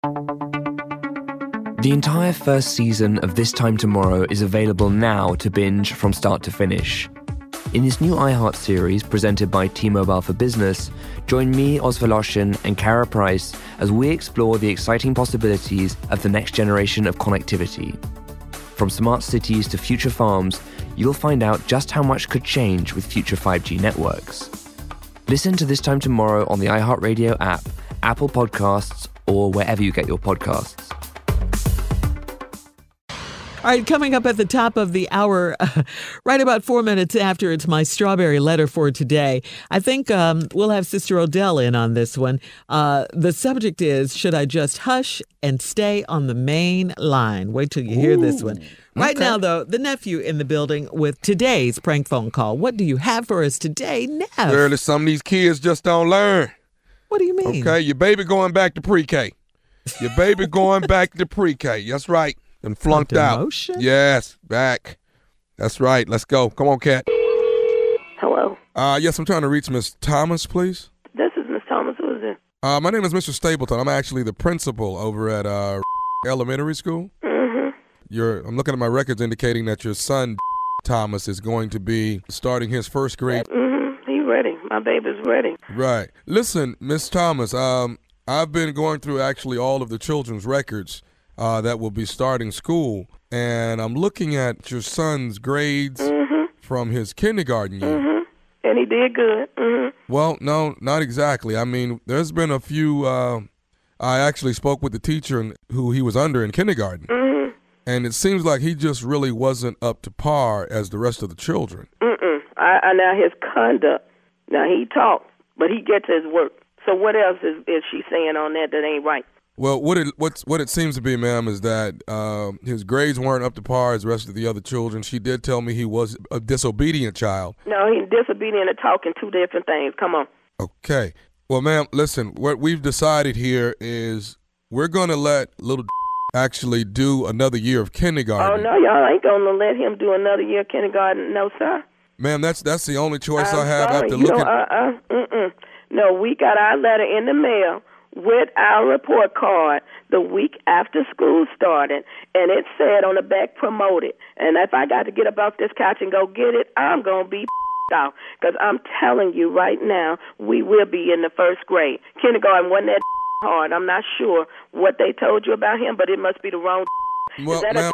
The entire first season of This Time Tomorrow is available now to binge from start to finish. In this new iHeart series presented by T-Mobile for Business, join me, Woloshyn, and Kara Price as we explore the exciting possibilities of the next generation of connectivity. From smart cities to future farms, you'll find out just how much could change with future 5G networks. Listen to This Time Tomorrow on the iHeartRadio app, Apple Podcasts, or wherever you get your podcasts. All right, coming up at the top of the hour, uh, right about four minutes after it's my strawberry letter for today. I think um, we'll have Sister Odell in on this one. Uh, the subject is Should I just hush and stay on the main line? Wait till you hear this one. Right okay. now, though, the nephew in the building with today's prank phone call. What do you have for us today, Neff? Girl, some of these kids just don't learn. What do you mean? Okay, your baby going back to pre-K. Your baby going back to pre-K. That's right and flunked out. Yes, back. That's right. Let's go. Come on, Cat. Hello. Uh, yes, I'm trying to reach Miss Thomas, please. This is Miss Thomas. Who is it? Uh, my name is Mr. Stapleton. I'm actually the principal over at uh, elementary school. Mm-hmm. You're. I'm looking at my records indicating that your son Thomas is going to be starting his first grade. Ready. My baby's ready. Right. Listen, Miss Thomas. Um, I've been going through actually all of the children's records uh, that will be starting school. And I'm looking at your son's grades mm-hmm. from his kindergarten year. Mm-hmm. And he did good. Mm-hmm. Well, no, not exactly. I mean, there's been a few. Uh, I actually spoke with the teacher who he was under in kindergarten. Mm-hmm. And it seems like he just really wasn't up to par as the rest of the children. Mm-mm. I, I, now, his conduct, now he talks, but he gets his work. So what else is, is she saying on that that ain't right? Well, what it what's what it seems to be, ma'am, is that uh, his grades weren't up to par as the rest of the other children. She did tell me he was a disobedient child. No, he's disobedient and talking two different things. Come on. Okay. Well, ma'am, listen. What we've decided here is we're going to let little actually do another year of kindergarten. Oh no, y'all ain't going to let him do another year of kindergarten. No, sir. Ma'am, that's that's the only choice I'm I have sorry. after you looking. Know, uh, uh, mm-mm. No, we got our letter in the mail with our report card the week after school started, and it said on the back promoted. And if I got to get up off this couch and go get it, I'm gonna be out because I'm telling you right now, we will be in the first grade. Kindergarten wasn't that hard. I'm not sure what they told you about him, but it must be the wrong. Well, ma'am,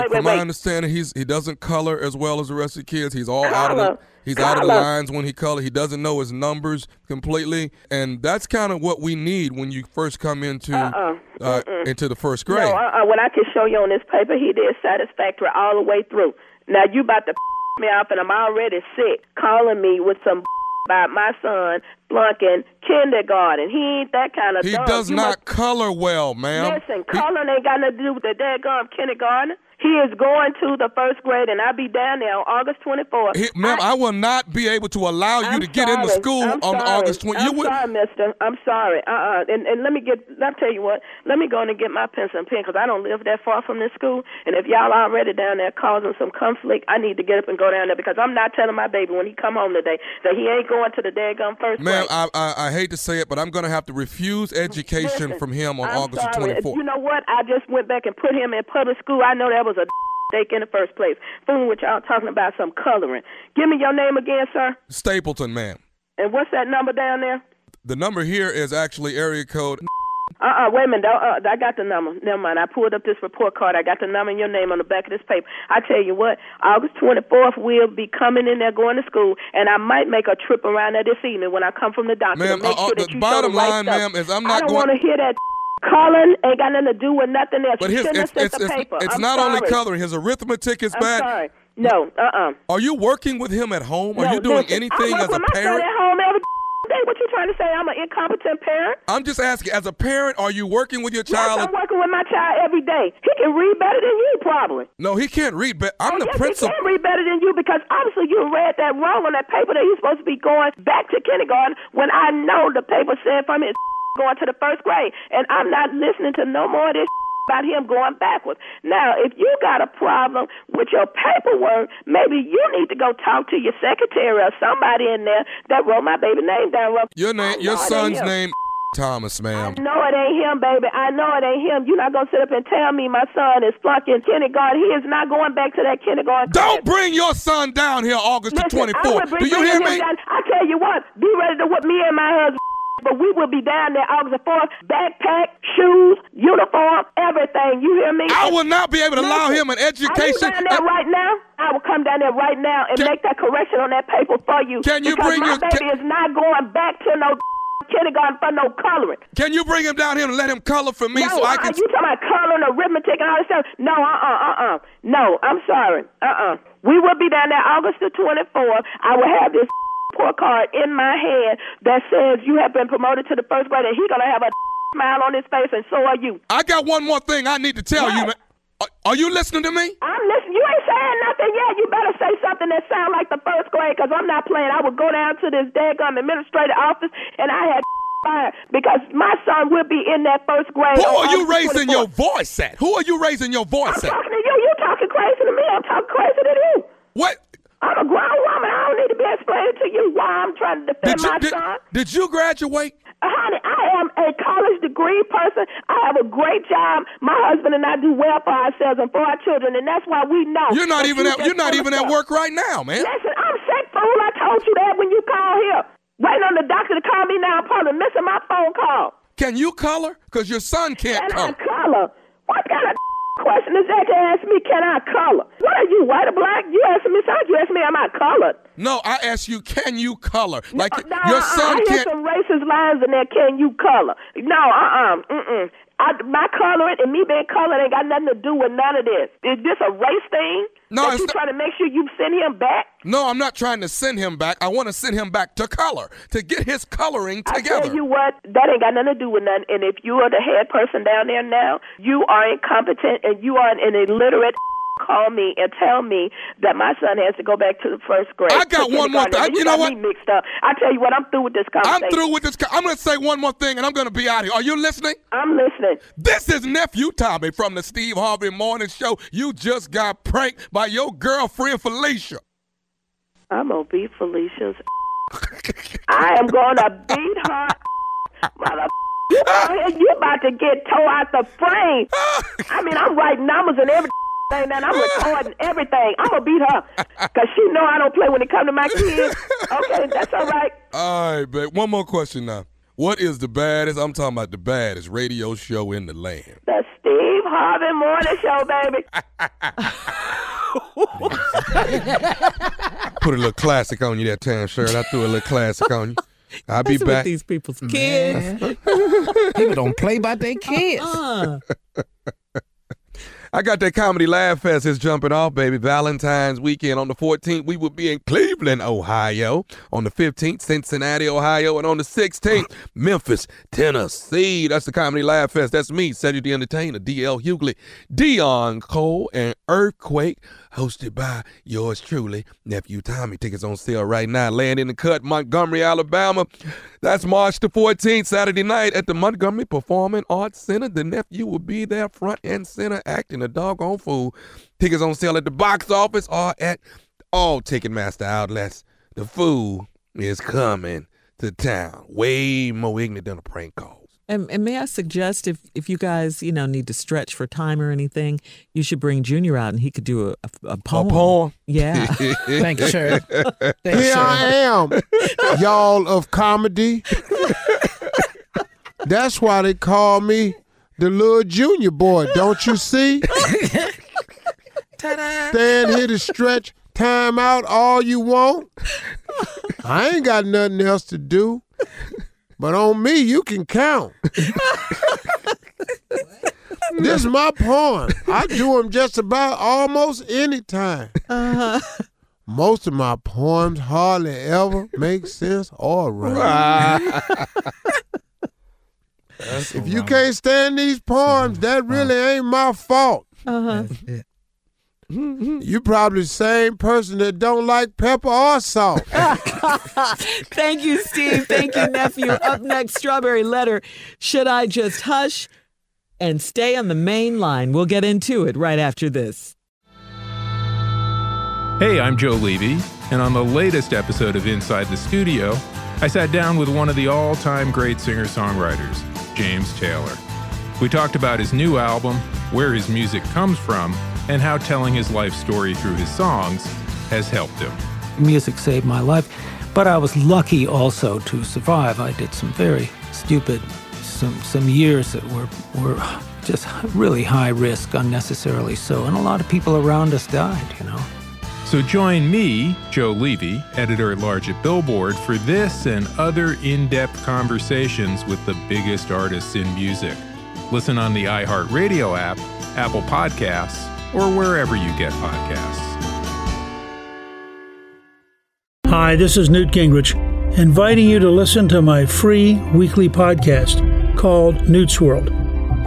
wait, from wait, my wait. understanding, he's he doesn't color as well as the rest of the kids. He's all out of the he's out of the lines when he color. He doesn't know his numbers completely, and that's kind of what we need when you first come into Uh-uh. uh, into the first grade. No, uh-uh. what I can show you on this paper, he did satisfactory all the way through. Now you about to me off, and I'm already sick calling me with some about my son flunking kindergarten. He ain't that kind of. he dumb. does You not color well, ma'am. Listen, He- coloring ain't got nothing to do with the daggum kindergarten. He is going to the first grade, and I'll be down there on August 24th. he- ma'am, I, will not be able to allow you I'm to get into sorry. school I'm on sorry. August 20. I'm you would, sorry, Mister. I'm sorry. Uh, uh And and let me get. I'll tell you what. Let me go in and get my pencil and pen because I don't live that far from this school. And if y'all are already down there causing some conflict, I need to get up and go down there because I'm not telling my baby when he come home today that he ain't going to the daggum first ma'am, grade. I, I I hate to say it, but I'm going to have to refuse education Listen, from him on I'm August sorry. 24th. You know what? I just went back and put him in public school. I know that was a mistake in the first place. Fooling with y'all talking about some coloring. Give me your name again, sir. Stapleton, ma'am. And what's that number down there? The number here is actually area code. Uh uh wait a minute. Uh, I got the number. Never mind. I pulled up this report card. I got the number and your name on the back of this paper. I tell you what, August 24th, we'll be coming in there going to school, and I might make a trip around there this evening when I come from the doctor Ma'am, to make uh, uh, sure that the you bottom the right line, stuff. ma'am, is I'm not I don't going- want to hear that. Colin ain't got nothing to do with nothing else. But you his, it's, it's, it's, the paper. it's I'm not only sorry. coloring, his arithmetic is I'm bad. sorry. No, uh uh Are you working with him at home? Are you doing listen, anything I work as a with my parent? son at home every day. What you trying to say? I'm an incompetent parent? I'm just asking, as a parent, are you working with your Yes, child? I'm working with my child every day. He can read better than you, probably. no, he can't read, but I'm oh, the yes, principal. he can read better than you because obviously you read that wrong on that paper that he's supposed to be going back to kindergarten when I know the paper said from his going to the first grade. And I'm not listening to no more of this about him going backwards. Now, if you got a problem with your paperwork, maybe you need to go talk to your secretary or somebody in there that wrote my baby name down. Your name, your know it ain't son's name. Thomas, ma'am. I know it ain't him, baby. I know it ain't him. You're not gonna sit up and tell me my son is flunking kindergarten. He is not going back to that kindergarten. Don't bring your son down here August the Listen, I 24th. Do you hear me? down. I tell you what, be ready to whip me and my husband. But we will be down there August the 4th. Backpack, shoes, uniform, everything. You hear me? I will not be able to allow him an Are you education. down there Uh, right now? I will come down there right now and Can- make that correction on that paper for you. Can you bring my your- baby can- is not going back to no kindergarten for no coloring. Can you bring him down here and let him color for me no, so I uh-uh, can? you talking about coloring, arithmetic, and all this stuff? No, uh, uh, uh, uh. No, I'm sorry. Uh, uh We will be down there August the 24th. I will have this report card in my hand that says you have been promoted to the first grade, and he's gonna have a smile on his face, and so are you. I got one more thing I need to tell you, man. Are, are you listening to me? I'm listening. You ain't saying nothing yet. You better say something that sound like the first grade, because I'm not playing. I would go down to this daggum administrative office, and I had fired because my son will be in that first grade. Who are you raising 24th. your voice at? Who are you raising your voice I'm at? talking to you. You talking crazy to me. I'm talking crazy to you. What? I'm a grown woman. I don't need to be explaining to you why I'm trying to defend Did you my did, son. did you graduate? Uh, honey, I am a college degree person. I have a great job. My husband and I do well for ourselves and for our children, and that's why we know. You're not even you at you're not even at work right now, man. Listen, I'm sick, fool. I told you that when you called here. Waiting on the doctor to call me now. I'm probably missing my phone call. Can you color? Cause your son can't Can I color. color? What kind of question is that to ask me? Can I color? What are you, white or black? You asking me something? You ask me, am I colored? No, I ask you, can you color? Like No, your son I hear can't. some racist lines in there. Can you color? No, uh, uh-uh, mm, I, my coloring and me being colored ain't got nothing to do with none of this. Is this a race thing? No, that you not- trying to make sure you send him back? No, I'm not trying to send him back. I want to send him back to color to get his coloring together. I tell you what, that ain't got nothing to do with nothing. And if you are the head person down there now, you are incompetent and you are an illiterate. Call me and tell me that my son has to go back to the first grade. I got one more thing. You got know me mixed up. I tell you what, I'm through with this conversation. I'm through with this. co- I'm going to say one more thing, and I'm going to be out here. Are you listening? I'm listening. This is nephew Tommy from the Steve Harvey Morning Show. You just got pranked by your girlfriend Felicia. I'm gonna beat Felicia's. I am gonna beat her, mother. You out here, you about to get tore out the frame. I mean, I'm writing numbers and everything, and I'm recording everything. I'm gonna beat her because she know I don't play when it comes to my kids. Okay, that's all right. All right, babe. One more question now. What is the baddest? I'm talking about the baddest radio show in the land. The Steve Harvey Morning Show, baby. Put a little classic on you that time, shirt. I threw a little classic on you. I'll be Messing with back. these people's kids. People don't play by their kids. Uh, I got that comedy laugh fest is jumping off, baby. Valentine's weekend on the 14th, we will be in Cleveland, Ohio. On the 15th, Cincinnati, Ohio, and on the 16th, Memphis, Tennessee. That's the comedy laugh fest. That's me, Cedric the Entertainer, DL Hughley, Deon Cole, and Earthquake, hosted by yours truly, nephew Tommy. Tickets on sale right now. Land in the cut, Montgomery, Alabama. That's March the 14th, Saturday night at the Montgomery Performing Arts Center. The nephew will be there front and center acting a doggone fool. Tickets on sale at the box office or at all Ticketmaster outlets. The fool is coming to town. Way more ignorant than a prank call. And, and may I suggest if, if you guys, you know, need to stretch for time or anything, you should bring Junior out and he could do a, a, a poem. A poem? Yeah. Thank you, sir. Thank you, Here I am, y'all of comedy. That's why they call me the little junior boy. Don't you see? Stand here to stretch time out all you want. I ain't got nothing else to do. But on me, you can count. this is my poem. I do them just about almost any time. Uh-huh. Most of my poems hardly ever make sense or rhyme. if you can't stand these poems, mm-hmm. that really uh-huh. ain't my fault. Uh-huh. You probably the same person that don't like pepper or salt. Thank you, Steve. Thank you, nephew. Up next, Strawberry Letter. Should I just hush and stay on the main line? We'll get into it right after this. Hey, I'm Joe Levy, and on the latest episode of Inside the Studio, I sat down with one of the all time great singer songwriters, James Taylor. We talked about his new album, where his music comes from, and how telling his life story through his songs has helped him. Music saved my life, but I was lucky also to survive. I did some very stupid, some some years that were were just really high risk, unnecessarily so, and a lot of people around us died. You know. So join me, Joe Levy, editor at large at Billboard, for this and other in depth conversations with the biggest artists in music. Listen on the iHeartRadio app, Apple Podcasts, or wherever you get podcasts. Hi, this is Newt Gingrich, inviting you to listen to my free weekly podcast called Newt's World.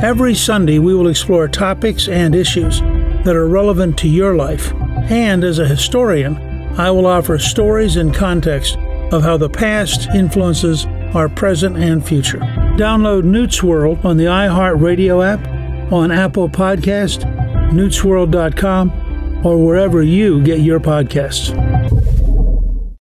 Every Sunday, we will explore topics and issues that are relevant to your life and as a historian, I will offer stories and context of how the past influences our present and future. Download Newt's World on the iHeartRadio app, on Apple Podcast, newtsworld.com, or wherever you get your podcasts.